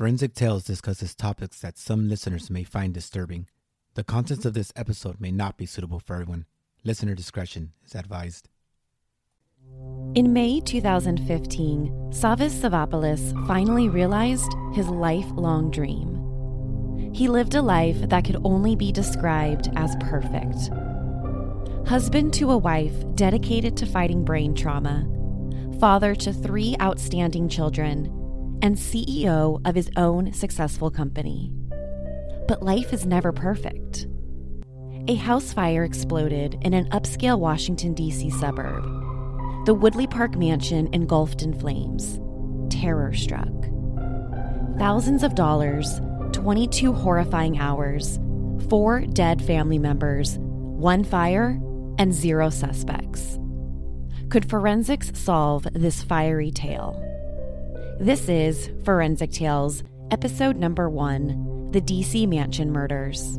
Forensic Tales discusses topics that some listeners may find disturbing. The contents of this episode may not be suitable for everyone. Listener discretion is advised. In May 2015, Savvas Savopoulos finally realized his lifelong dream. He lived a life that could only be described as perfect. Husband to a wife dedicated to fighting brain trauma, father to three outstanding children, and CEO of his own successful company. But life is never perfect. A house fire exploded in an upscale Washington, D.C. suburb. The Woodley Park mansion engulfed in flames. Terror struck. Thousands of dollars, 22 horrifying hours, four dead family members, one fire, and zero suspects. Could forensics solve this fiery tale? This is Forensic Tales, episode number one The DC Mansion Murders.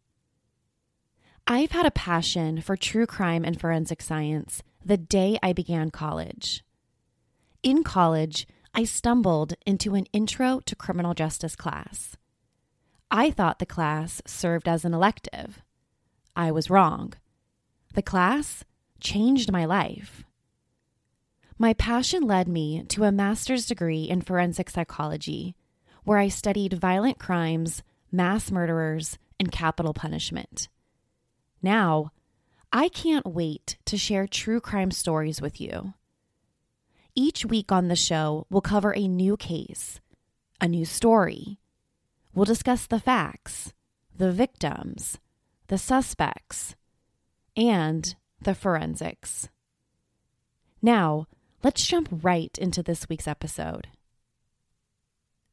I've had a passion for true crime and forensic science the day I began college. In college, I stumbled into an intro to criminal justice class. I thought the class served as an elective. I was wrong. The class changed my life. My passion led me to a master's degree in forensic psychology, where I studied violent crimes, mass murderers, and capital punishment. Now, I can't wait to share true crime stories with you. Each week on the show, we'll cover a new case, a new story. We'll discuss the facts, the victims, the suspects, and the forensics. Now, let's jump right into this week's episode.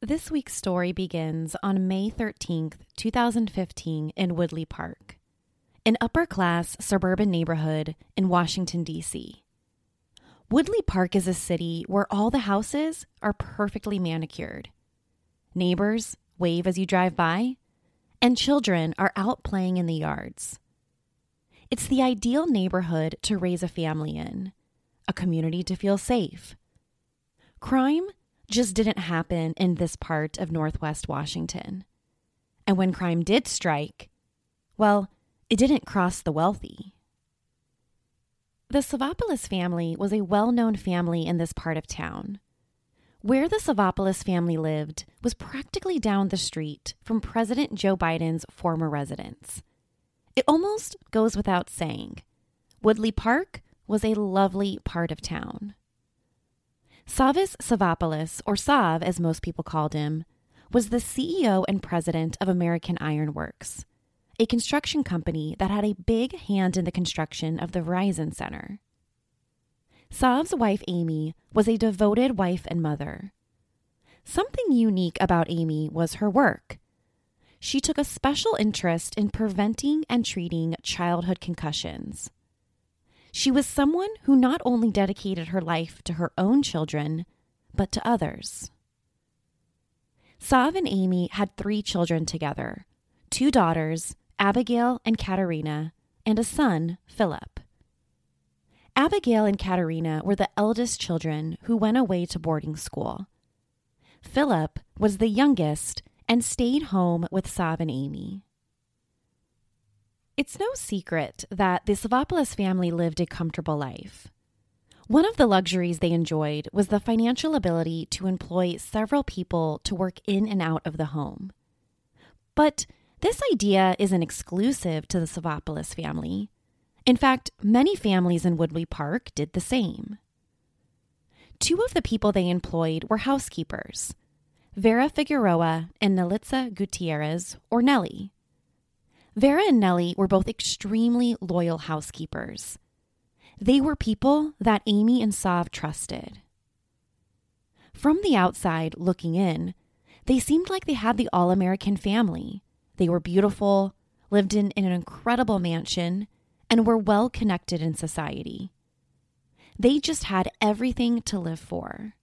This week's story begins on May 13th, 2015, in Woodley Park an upper class suburban neighborhood in Washington, D.C. Woodley Park is a city where all the houses are perfectly manicured. Neighbors wave as you drive by, and children are out playing in the yards. It's the ideal neighborhood to raise a family in, a community to feel safe. Crime just didn't happen in this part of Northwest Washington. And when crime did strike, well, it didn't cross the wealthy. The Savopoulos family was a well known family in this part of town. Where the Savopoulos family lived was practically down the street from President Joe Biden's former residence. It almost goes without saying. Woodley Park was a lovely part of town. Savvas Savopoulos, or Sav as most people called him, was the CEO and president of American Iron Works, a construction company that had a big hand in the construction of the Verizon Center. Sav's wife, Amy, was a devoted wife and mother. Something unique about Amy was her work. She took a special interest in preventing and treating childhood concussions. She was someone who not only dedicated her life to her own children, but to others. Sav and Amy had three children together two daughters Abigail and Katerina, and a son, Philip. Abigail and Katerina were the eldest children who went away to boarding school. Philip was the youngest and stayed home with Sav and Amy. It's no secret that the Savopoulos family lived a comfortable life. One of the luxuries they enjoyed was the financial ability to employ several people to work in and out of the home. But this idea isn't exclusive to the Savopoulos family. In fact, many families in Woodley Park did the same. Two of the people they employed were housekeepers Vera Figueroa and Nelitza Gutierrez, or Nellie. Vera and Nellie were both extremely loyal housekeepers. They were people that Amy and Sav trusted. From the outside, looking in, they seemed like they had the all American family. They were beautiful, lived in, in an incredible mansion, and were well connected in society. They just had everything to live for.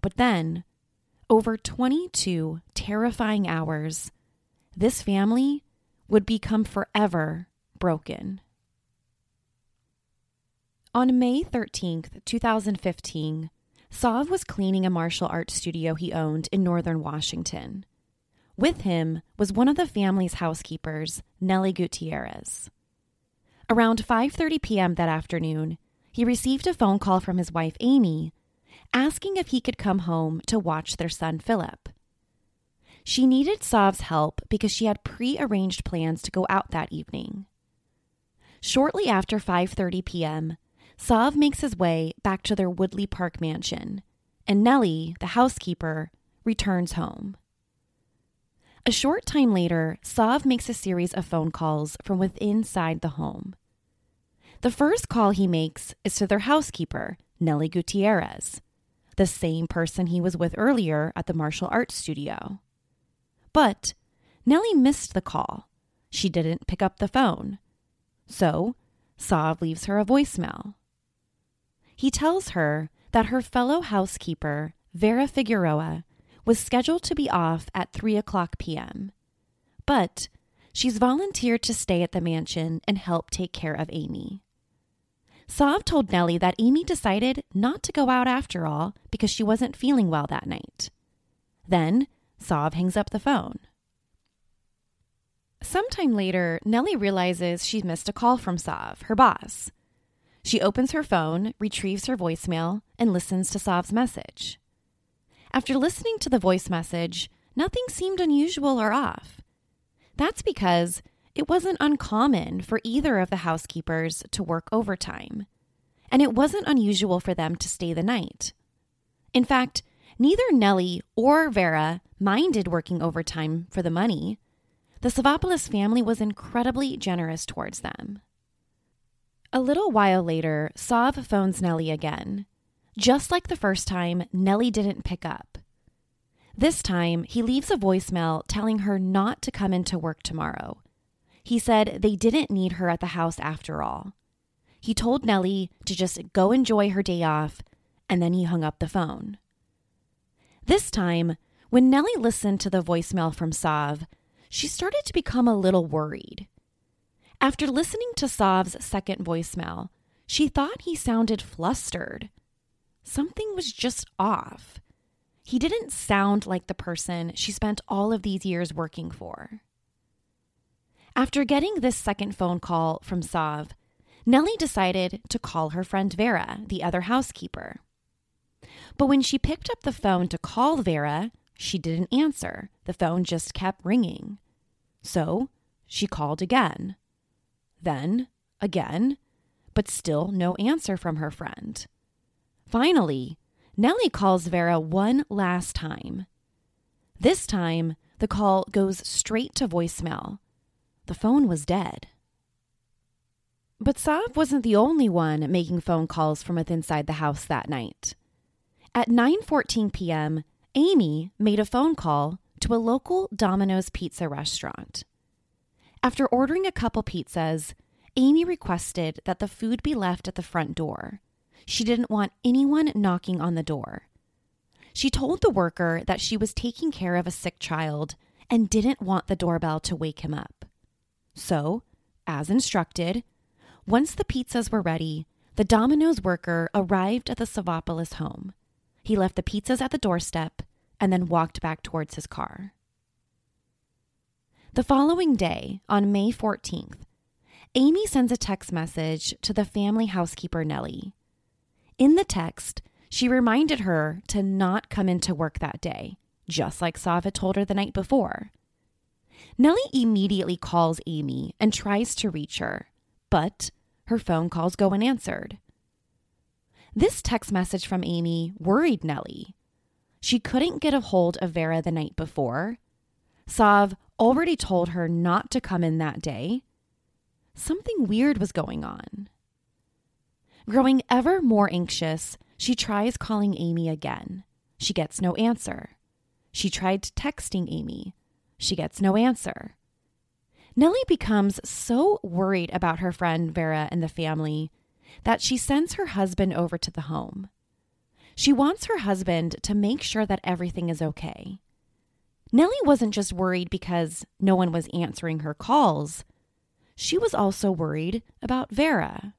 But then, over 22 terrifying hours, this family would become forever broken. On May 13th, 2015, Sav was cleaning a martial arts studio he owned in northern Washington. With him was one of the family's housekeepers, Nellie Gutierrez. Around 5:30 p.m. that afternoon, he received a phone call from his wife Amy asking if he could come home to watch their son Philip. She needed Sav's help because she had pre-arranged plans to go out that evening. Shortly after 5:30 p.m., Sav makes his way back to their Woodley Park mansion, and Nellie, the housekeeper, returns home. A short time later, Sav makes a series of phone calls from within inside the home. The first call he makes is to their housekeeper, Nellie Gutierrez, the same person he was with earlier at the martial arts studio. But Nellie missed the call. She didn't pick up the phone. So, Sav leaves her a voicemail. He tells her that her fellow housekeeper, Vera Figueroa, was scheduled to be off at 3 o'clock p.m. But she's volunteered to stay at the mansion and help take care of Amy. Sav told Nellie that Amy decided not to go out after all because she wasn't feeling well that night. Then Sav hangs up the phone. Sometime later, Nellie realizes she's missed a call from Sav, her boss. She opens her phone, retrieves her voicemail, and listens to Sav's message. After listening to the voice message, nothing seemed unusual or off. That's because it wasn't uncommon for either of the housekeepers to work overtime, and it wasn't unusual for them to stay the night. In fact, neither Nellie or Vera minded working overtime for the money. The Savopoulos family was incredibly generous towards them. A little while later, Sav phones Nellie again. Just like the first time, Nellie didn't pick up. This time, he leaves a voicemail telling her not to come into work tomorrow he said they didn't need her at the house after all. He told Nellie to just go enjoy her day off, and then he hung up the phone. This time, when Nellie listened to the voicemail from Sav, she started to become a little worried. After listening to Sav's second voicemail, she thought he sounded flustered. Something was just off. He didn't sound like the person she spent all of these years working for. After getting this second phone call from Sav, Nellie decided to call her friend Vera, the other housekeeper. But when she picked up the phone to call Vera, she didn't answer. The phone just kept ringing. So she called again. Then again, but still no answer from her friend. Finally, Nellie calls Vera one last time. This time, the call goes straight to voicemail, the phone was dead. But Sav wasn't the only one making phone calls from within inside the house that night. At 9:14 p.m., Amy made a phone call to a local Domino's pizza restaurant. After ordering a couple pizzas, Amy requested that the food be left at the front door. She didn't want anyone knocking on the door. She told the worker that she was taking care of a sick child and didn't want the doorbell to wake him up. So, as instructed, once the pizzas were ready, the Domino's worker arrived at the Savopoulos home. He left the pizzas at the doorstep and then walked back towards his car. The following day, on May 14th, Amy sends a text message to the family housekeeper, Nellie. In the text, she reminded her to not come into work that day, just like Sav had told her the night before. Nellie immediately calls Amy and tries to reach her, but her phone calls go unanswered. This text message from Amy worried Nellie. She couldn't get a hold of Vera the night before. Sav already told her not to come in that day. Something weird was going on. Growing ever more anxious, she tries calling Amy again. She gets no answer. She tried texting Amy. She gets no answer. Nellie becomes so worried about her friend Vera and the family that she sends her husband over to the home. She wants her husband to make sure that everything is okay. Nellie wasn't just worried because no one was answering her calls, she was also worried about Vera.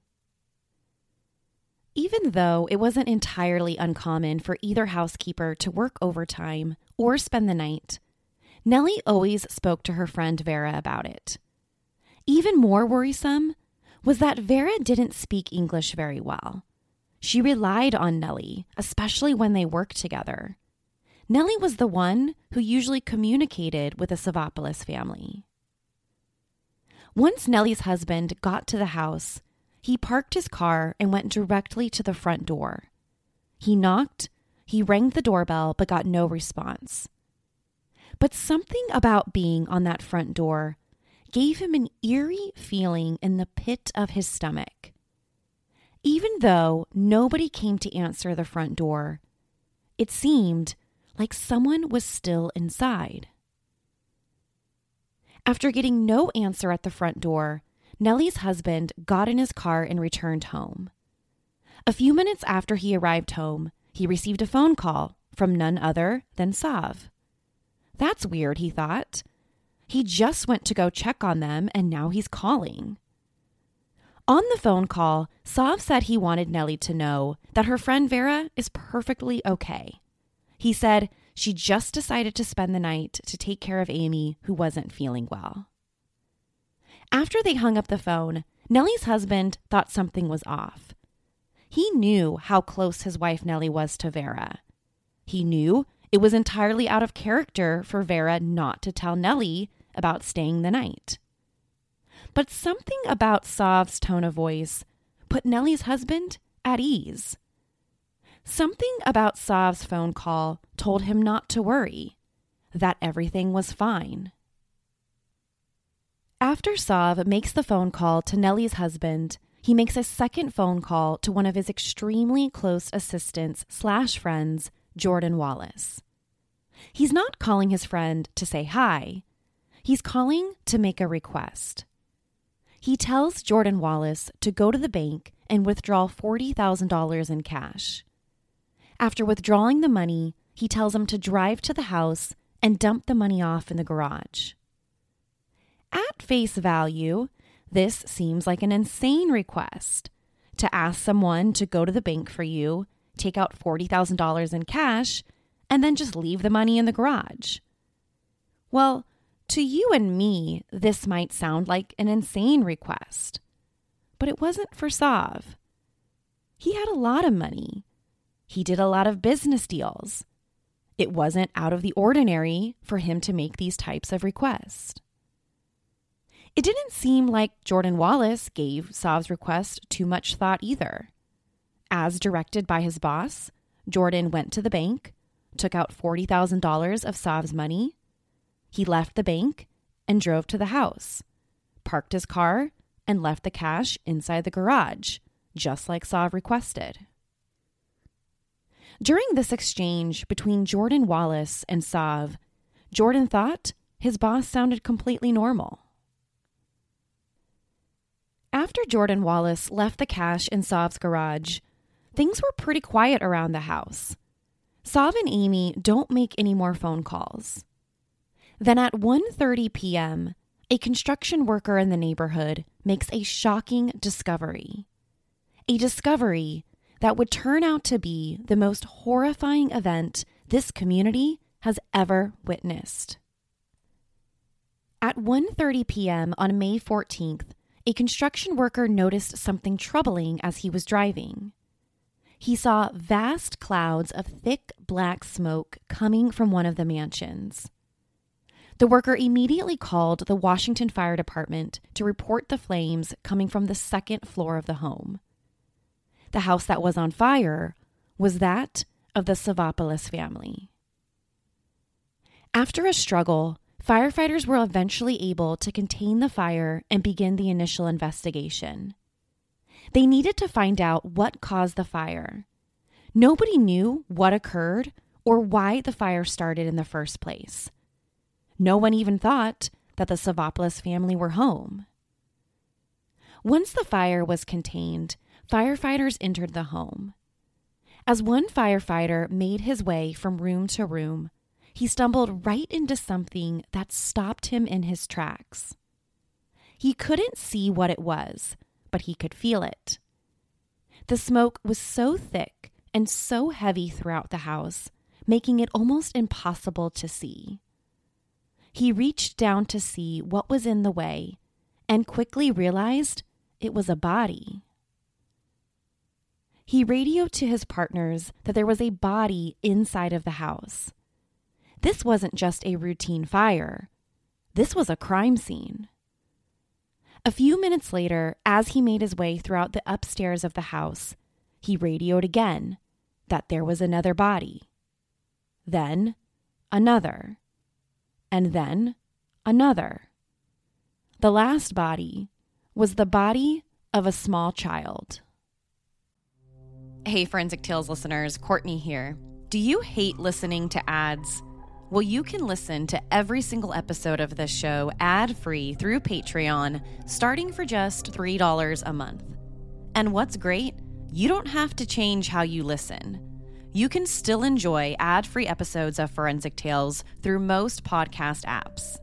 Even though it wasn't entirely uncommon for either housekeeper to work overtime or spend the night, Nellie always spoke to her friend Vera about it. Even more worrisome was that Vera didn't speak English very well. She relied on Nellie, especially when they worked together. Nellie was the one who usually communicated with the Savopoulos family. Once Nellie's husband got to the house, he parked his car and went directly to the front door. He knocked, he rang the doorbell, but got no response. But something about being on that front door gave him an eerie feeling in the pit of his stomach. Even though nobody came to answer the front door, it seemed like someone was still inside. After getting no answer at the front door, Nellie's husband got in his car and returned home. A few minutes after he arrived home, he received a phone call from none other than Sav. That's weird, he thought. He just went to go check on them and now he's calling. On the phone call, Sav said he wanted Nellie to know that her friend Vera is perfectly okay. He said she just decided to spend the night to take care of Amy, who wasn't feeling well. After they hung up the phone, Nellie's husband thought something was off. He knew how close his wife Nellie was to Vera. He knew it was entirely out of character for Vera not to tell Nellie about staying the night. But something about Sav's tone of voice put Nellie's husband at ease. Something about Sav's phone call told him not to worry, that everything was fine. After Sav makes the phone call to Nellie's husband, he makes a second phone call to one of his extremely close assistants slash friends, Jordan Wallace. He's not calling his friend to say hi. He's calling to make a request. He tells Jordan Wallace to go to the bank and withdraw $40,000 in cash. After withdrawing the money, he tells him to drive to the house and dump the money off in the garage. At face value, this seems like an insane request to ask someone to go to the bank for you, take out $40,000 in cash, and then just leave the money in the garage. Well, to you and me, this might sound like an insane request, but it wasn't for Sav. He had a lot of money. He did a lot of business deals. It wasn't out of the ordinary for him to make these types of requests. It didn't seem like Jordan Wallace gave Sav's request too much thought either. As directed by his boss, Jordan went to the bank, took out $40,000 of Sav's money. He left the bank and drove to the house, parked his car, and left the cash inside the garage, just like Sav requested. During this exchange between Jordan Wallace and Sav, Jordan thought his boss sounded completely normal. After Jordan Wallace left the cash in Sav's garage, things were pretty quiet around the house. Sav and Amy don't make any more phone calls. Then at 1:30 p.m., a construction worker in the neighborhood makes a shocking discovery. A discovery that would turn out to be the most horrifying event this community has ever witnessed. At 1:30 p.m. on May 14th, a construction worker noticed something troubling as he was driving. He saw vast clouds of thick black smoke coming from one of the mansions. The worker immediately called the Washington Fire Department to report the flames coming from the second floor of the home. The house that was on fire was that of the Savopoulos family. After a struggle, firefighters were eventually able to contain the fire and begin the initial investigation. They needed to find out what caused the fire. Nobody knew what occurred or why the fire started in the first place. No one even thought that the Savopoulos family were home. Once the fire was contained, firefighters entered the home. As one firefighter made his way from room to room, he stumbled right into something that stopped him in his tracks. He couldn't see what it was, but he could feel it. The smoke was so thick and so heavy throughout the house, making it almost impossible to see. He reached down to see what was in the way and quickly realized it was a body. He radioed to his partners that there was a body inside of the house. This wasn't just a routine fire, this was a crime scene. A few minutes later, as he made his way throughout the upstairs of the house, he radioed again that there was another body. Then another. And then another. The last body was the body of a small child. Hey, Forensic Tales listeners, Courtney here. Do you hate listening to ads? Well, you can listen to every single episode of this show ad free through Patreon, starting for just $3 a month. And what's great, you don't have to change how you listen. You can still enjoy ad free episodes of Forensic Tales through most podcast apps.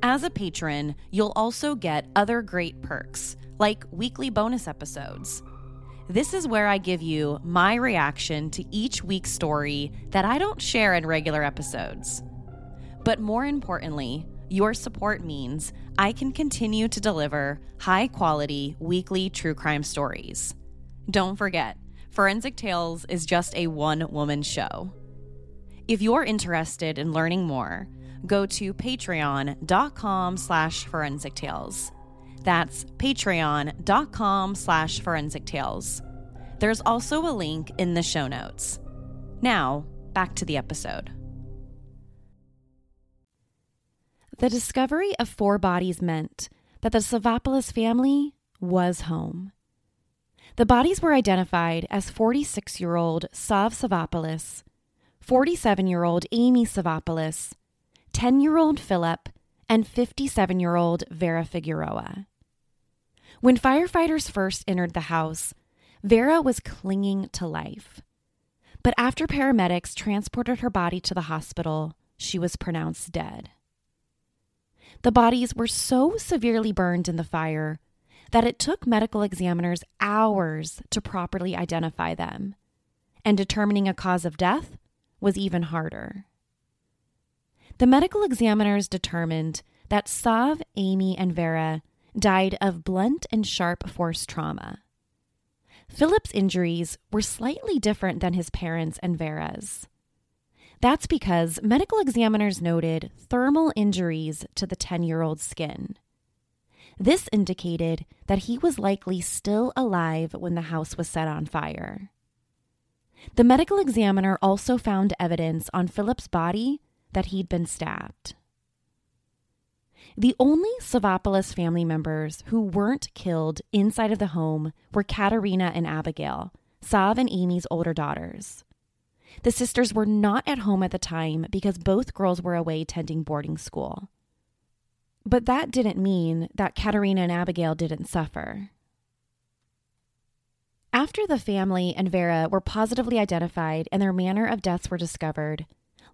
As a patron, you'll also get other great perks, like weekly bonus episodes this is where I give you my reaction to each week's story that I don't share in regular episodes. But more importantly, your support means I can continue to deliver high quality weekly true crime stories. Don't forget, Forensic Tales is just a one woman show. If you're interested in learning more, go to patreon.com slash forensic tales. That's patreon.com slash forensic tales. There's also a link in the show notes. Now, back to the episode. The discovery of four bodies meant that the Savopoulos family was home. The bodies were identified as 46 year old Sav Savopoulos, 47 year old Amy Savopoulos, 10 year old Philip, and 57 year old Vera Figueroa. When firefighters first entered the house, Vera was clinging to life. But after paramedics transported her body to the hospital, she was pronounced dead. The bodies were so severely burned in the fire that it took medical examiners hours to properly identify them, and determining a cause of death was even harder. The medical examiners determined that Sav, Amy, and Vera died of blunt and sharp force trauma. Philip's injuries were slightly different than his parents' and Vera's. That's because medical examiners noted thermal injuries to the 10 year old's skin. This indicated that he was likely still alive when the house was set on fire. The medical examiner also found evidence on Philip's body that he'd been stabbed. The only Savopoulos family members who weren't killed inside of the home were Katerina and Abigail, Sav and Amy's older daughters. The sisters were not at home at the time because both girls were away attending boarding school. But that didn't mean that Katerina and Abigail didn't suffer. After the family and Vera were positively identified and their manner of deaths were discovered,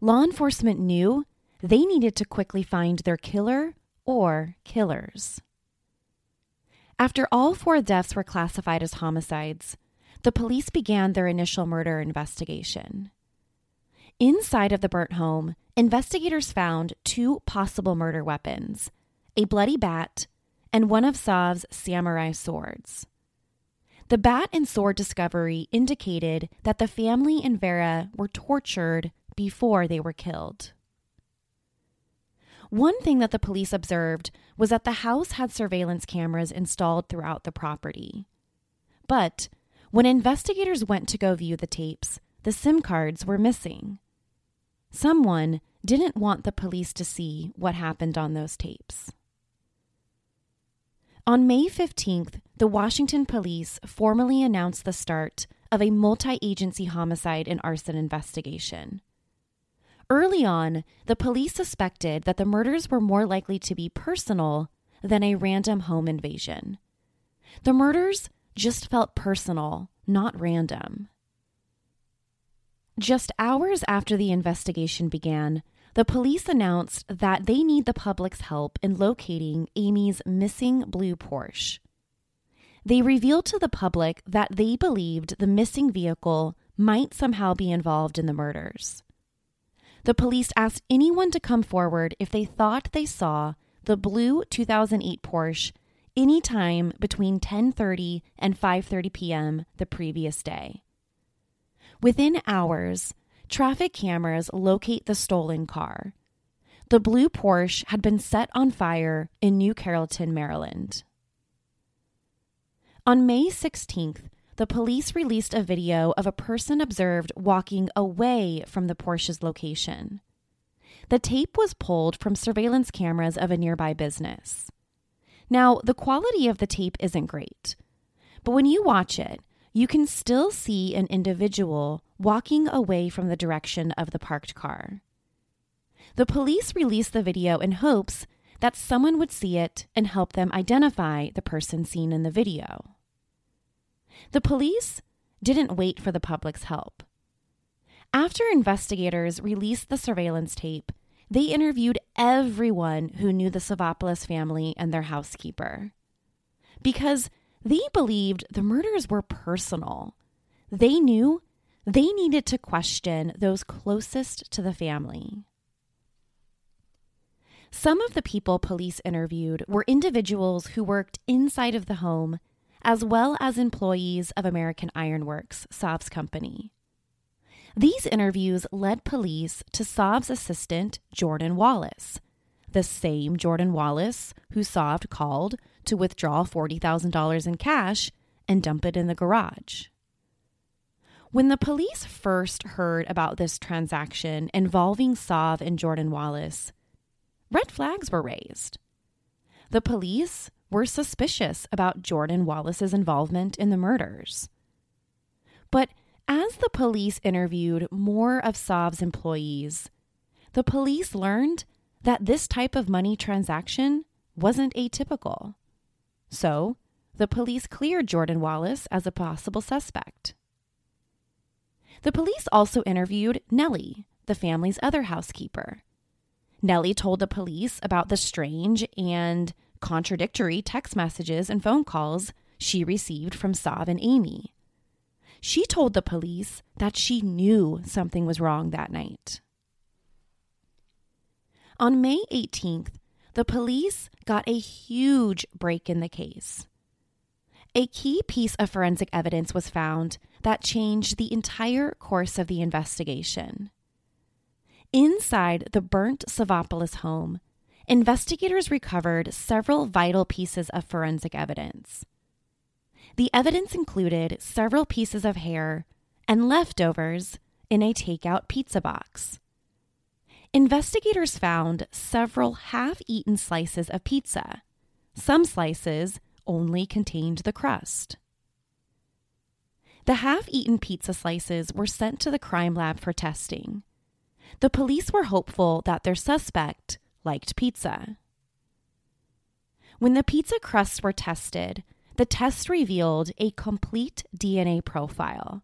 law enforcement knew they needed to quickly find their killer or killers. After all four deaths were classified as homicides, the police began their initial murder investigation. Inside of the burnt home, investigators found two possible murder weapons a bloody bat and one of Sav's samurai swords. The bat and sword discovery indicated that the family and Vera were tortured before they were killed. One thing that the police observed was that the house had surveillance cameras installed throughout the property. But when investigators went to go view the tapes, the SIM cards were missing. Someone didn't want the police to see what happened on those tapes. On May 15th, the Washington police formally announced the start of a multi agency homicide and arson investigation. Early on, the police suspected that the murders were more likely to be personal than a random home invasion. The murders just felt personal, not random. Just hours after the investigation began, the police announced that they need the public's help in locating Amy's missing blue Porsche. They revealed to the public that they believed the missing vehicle might somehow be involved in the murders. The police asked anyone to come forward if they thought they saw the blue 2008 Porsche anytime between 10:30 and 5:30 p.m. the previous day. Within hours, traffic cameras locate the stolen car. The blue Porsche had been set on fire in New Carrollton, Maryland. On May 16th, the police released a video of a person observed walking away from the Porsche's location. The tape was pulled from surveillance cameras of a nearby business. Now, the quality of the tape isn't great, but when you watch it, you can still see an individual walking away from the direction of the parked car. The police released the video in hopes that someone would see it and help them identify the person seen in the video. The police didn't wait for the public's help. After investigators released the surveillance tape, they interviewed everyone who knew the Savopoulos family and their housekeeper. Because they believed the murders were personal. They knew they needed to question those closest to the family. Some of the people police interviewed were individuals who worked inside of the home as well as employees of American Ironworks, Sav's company. These interviews led police to Sav's assistant, Jordan Wallace, the same Jordan Wallace who Sav called to withdraw $40,000 in cash and dump it in the garage. When the police first heard about this transaction involving Sav and Jordan Wallace, red flags were raised. The police were suspicious about Jordan Wallace's involvement in the murders. But as the police interviewed more of Sav's employees, the police learned that this type of money transaction wasn't atypical. So, the police cleared Jordan Wallace as a possible suspect. The police also interviewed Nellie, the family's other housekeeper. Nellie told the police about the strange and contradictory text messages and phone calls she received from Sav and Amy. She told the police that she knew something was wrong that night. On May 18th, the police got a huge break in the case. A key piece of forensic evidence was found that changed the entire course of the investigation. Inside the burnt Savopoulos home, investigators recovered several vital pieces of forensic evidence. The evidence included several pieces of hair and leftovers in a takeout pizza box. Investigators found several half eaten slices of pizza. Some slices only contained the crust. The half eaten pizza slices were sent to the crime lab for testing. The police were hopeful that their suspect liked pizza. When the pizza crusts were tested, the test revealed a complete DNA profile.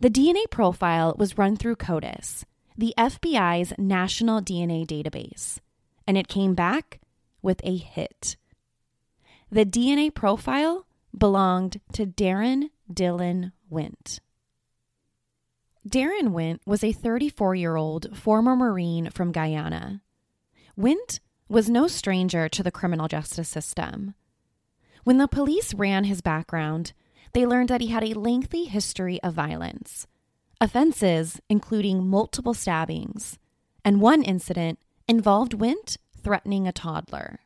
The DNA profile was run through CODIS, the FBI's national DNA database, and it came back with a hit. The DNA profile belonged to Daron Dylan Wint. Daron Wint was a 34 year old former Marine from Guyana. Wint was no stranger to the criminal justice system. When the police ran his background, they learned that he had a lengthy history of violence, offenses including multiple stabbings, and one incident involved Wint threatening a toddler.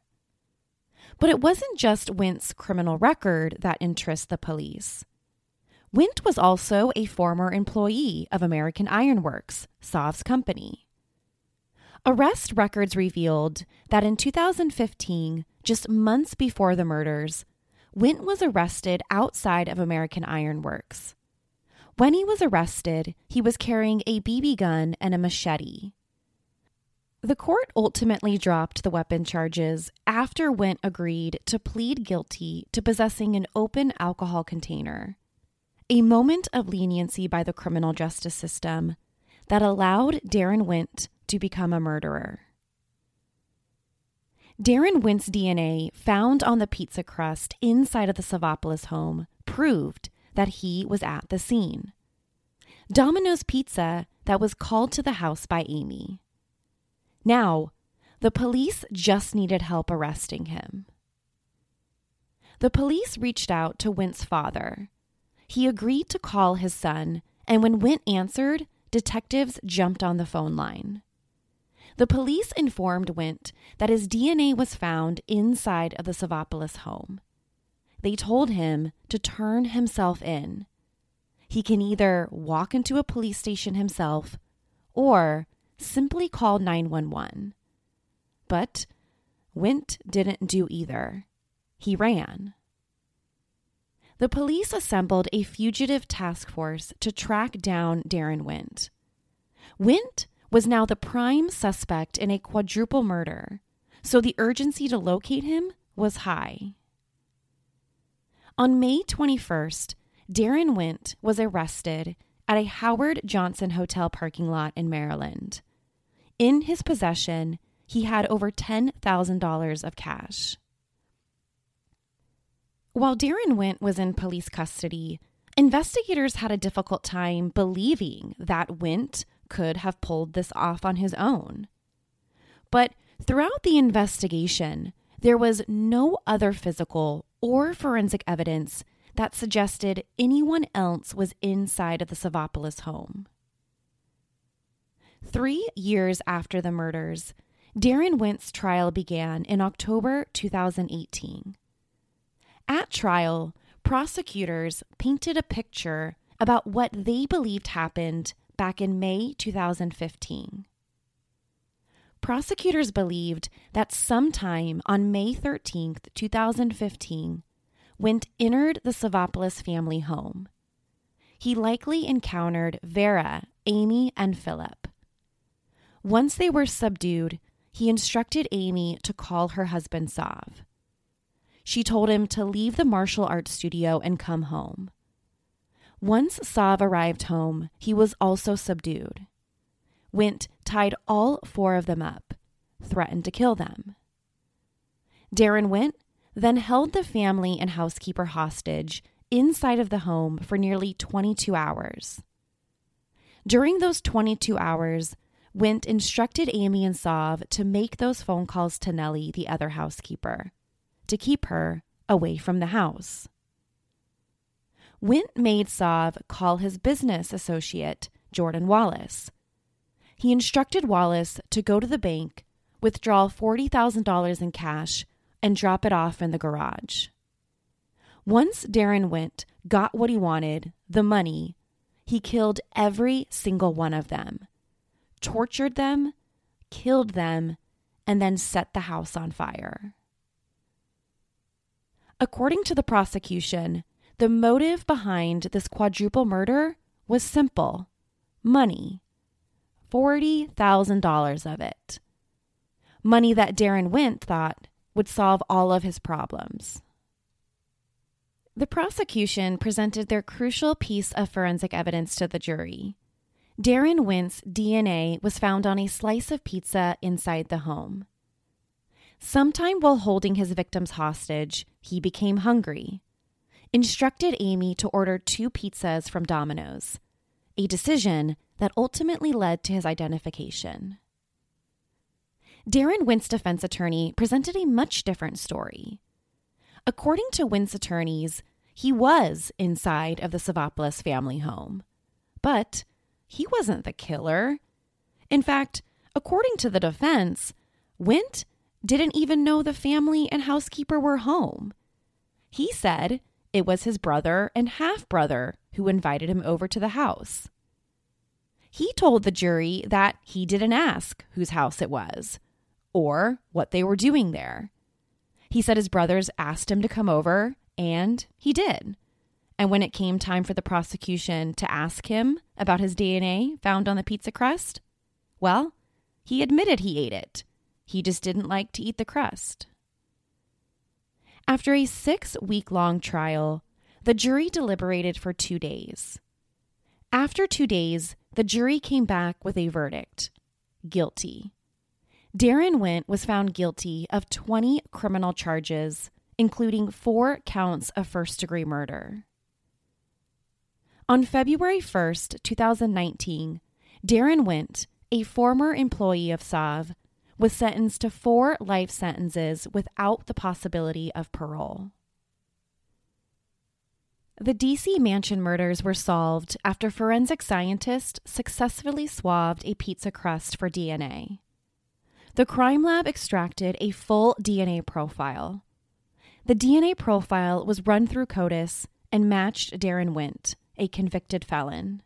But it wasn't just Wint's criminal record that interests the police. Wint was also a former employee of American Ironworks, Sav's company. Arrest records revealed that in 2015, just months before the murders, Wint was arrested outside of American Iron Works. When he was arrested, he was carrying a BB gun and a machete. The court ultimately dropped the weapon charges after Wint agreed to plead guilty to possessing an open alcohol container. A moment of leniency by the criminal justice system that allowed Daron Wint to become a murderer. Daron Wint's DNA found on the pizza crust inside of the Savopoulos home proved that he was at the scene. Domino's Pizza that was called to the house by Amy. Now, the police just needed help arresting him. The police reached out to Wint's father. He agreed to call his son, and when Wint answered, detectives jumped on the phone line. The police informed Wint that his DNA was found inside of the Savopoulos home. They told him to turn himself in. He can either walk into a police station himself or simply call 911. But Wint didn't do either. He ran. The police assembled a fugitive task force to track down Daron Wint. Wint was now the prime suspect in a quadruple murder, so the urgency to locate him was high. On May 21st, Daron Wint was arrested at a Howard Johnson Hotel parking lot in Maryland. In his possession, he had over $10,000 of cash. While Daron Wint was in police custody, investigators had a difficult time believing that Wint could have pulled this off on his own. But throughout the investigation, there was no other physical or forensic evidence that suggested anyone else was inside of the Savopoulos home. Three years after the murders, Daron Wint's trial began in October 2018. At trial, prosecutors painted a picture about what they believed happened back in May 2015. Prosecutors believed that sometime on May 13, 2015, Wint entered the Savopoulos family home. He likely encountered Vera, Amy, and Philip. Once they were subdued, he instructed Amy to call her husband Sav. She told him to leave the martial arts studio and come home. Once Sav arrived home, he was also subdued. Wint tied all four of them up, threatened to kill them. Daron Wint then held the family and housekeeper hostage inside of the home for nearly 22 hours. During those 22 hours, Wint instructed Amy and Sav to make those phone calls to Nellie, the other housekeeper, to keep her away from the house. Wint made Sav call his business associate, Jordan Wallace. He instructed Wallace to go to the bank, withdraw $40,000 in cash, and drop it off in the garage. Once Daron Wint, got what he wanted, the money, he killed every single one of them, tortured them, killed them, and then set the house on fire. According to the prosecution, the motive behind this quadruple murder was simple money. $40,000 of it. Money that Daron Wint thought would solve all of his problems. The prosecution presented their crucial piece of forensic evidence to the jury. Daron Wint's DNA was found on a slice of pizza inside the home. Sometime while holding his victims hostage, he became hungry, instructed Amy to order two pizzas from Domino's, a decision that ultimately led to his identification. Daron Wint's defense attorney presented a much different story. According to Wint's attorneys, he was inside of the Savopoulos family home, but he wasn't the killer. In fact, according to the defense, Wint didn't even know the family and housekeeper were home. He said it was his brother and half brother who invited him over to the house. He told the jury that he didn't ask whose house it was or what they were doing there. He said his brothers asked him to come over, and he did. And when it came time for the prosecution to ask him about his DNA found on the pizza crust, well, he admitted he ate it. He just didn't like to eat the crust. After a six week long trial, the jury deliberated for two days. After two days, the jury came back with a verdict guilty. Daron Wint was found guilty of 20 criminal charges, including four counts of first degree murder. On February 1st, 2019, Daron Wint, a former employee of Sav, was sentenced to four life sentences without the possibility of parole. The DC Mansion murders were solved after forensic scientists successfully swabbed a pizza crust for DNA. The crime lab extracted a full DNA profile. The DNA profile was run through CODIS and matched Daron Wint, a convicted felon.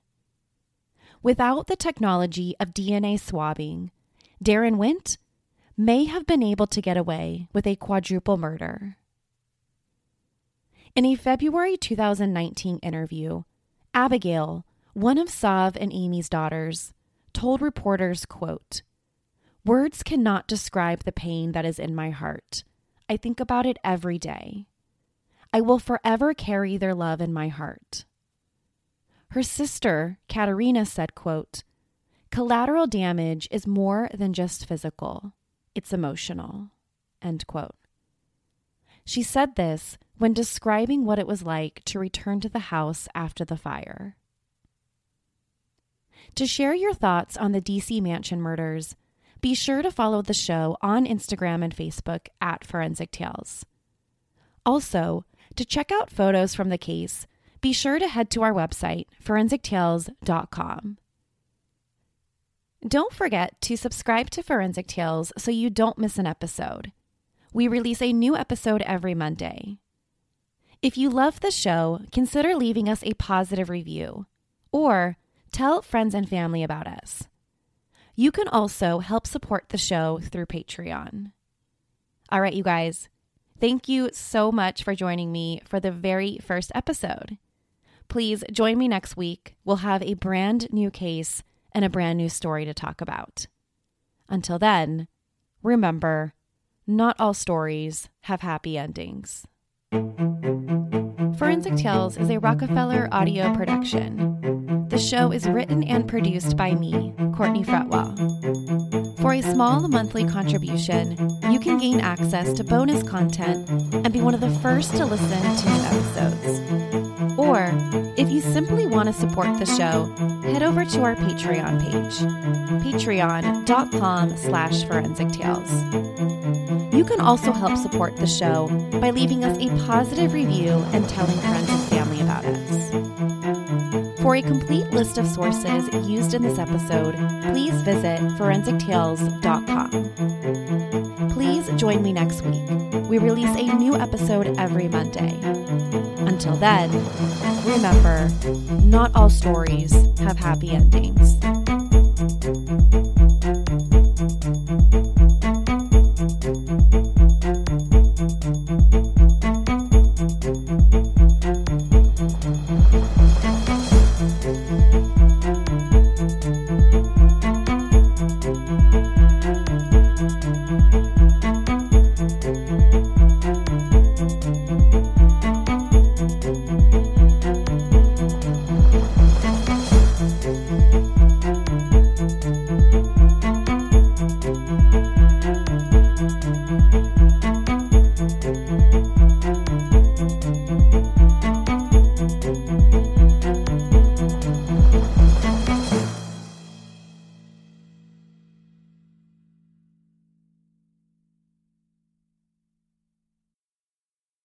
Without the technology of DNA swabbing, Daron Wint may have been able to get away with a quadruple murder. In a February 2019 interview, Abigail, one of Sav and Amy's daughters, told reporters, quote, Words cannot describe the pain that is in my heart. I think about it every day. I will forever carry their love in my heart. Her sister, Katerina, said, quote, Collateral damage is more than just physical, it's emotional. End quote. She said this when describing what it was like to return to the house after the fire. To share your thoughts on the DC Mansion murders, be sure to follow the show on Instagram and Facebook at Forensic Tales. Also, to check out photos from the case, be sure to head to our website, forensictales.com. Don't forget to subscribe to Forensic Tales so you don't miss an episode. We release a new episode every Monday. If you love the show, consider leaving us a positive review or tell friends and family about us. You can also help support the show through Patreon. All right, you guys, thank you so much for joining me for the very first episode. Please join me next week. We'll have a brand new case and a brand new story to talk about. Until then, remember not all stories have happy endings. Forensic Tales is a Rockefeller audio production. The show is written and produced by me, Courtney Fretwell. For a small monthly contribution, you can gain access to bonus content and be one of the first to listen to new episodes. Or, if you simply want to support the show, head over to our Patreon page, patreon.com slash forensic tales. You can also help support the show by leaving us a positive review and telling friends and family about us. For a complete list of sources used in this episode, please visit forensictales.com. Please join me next week. We release a new episode every Monday. Until then, remember, not all stories have happy endings.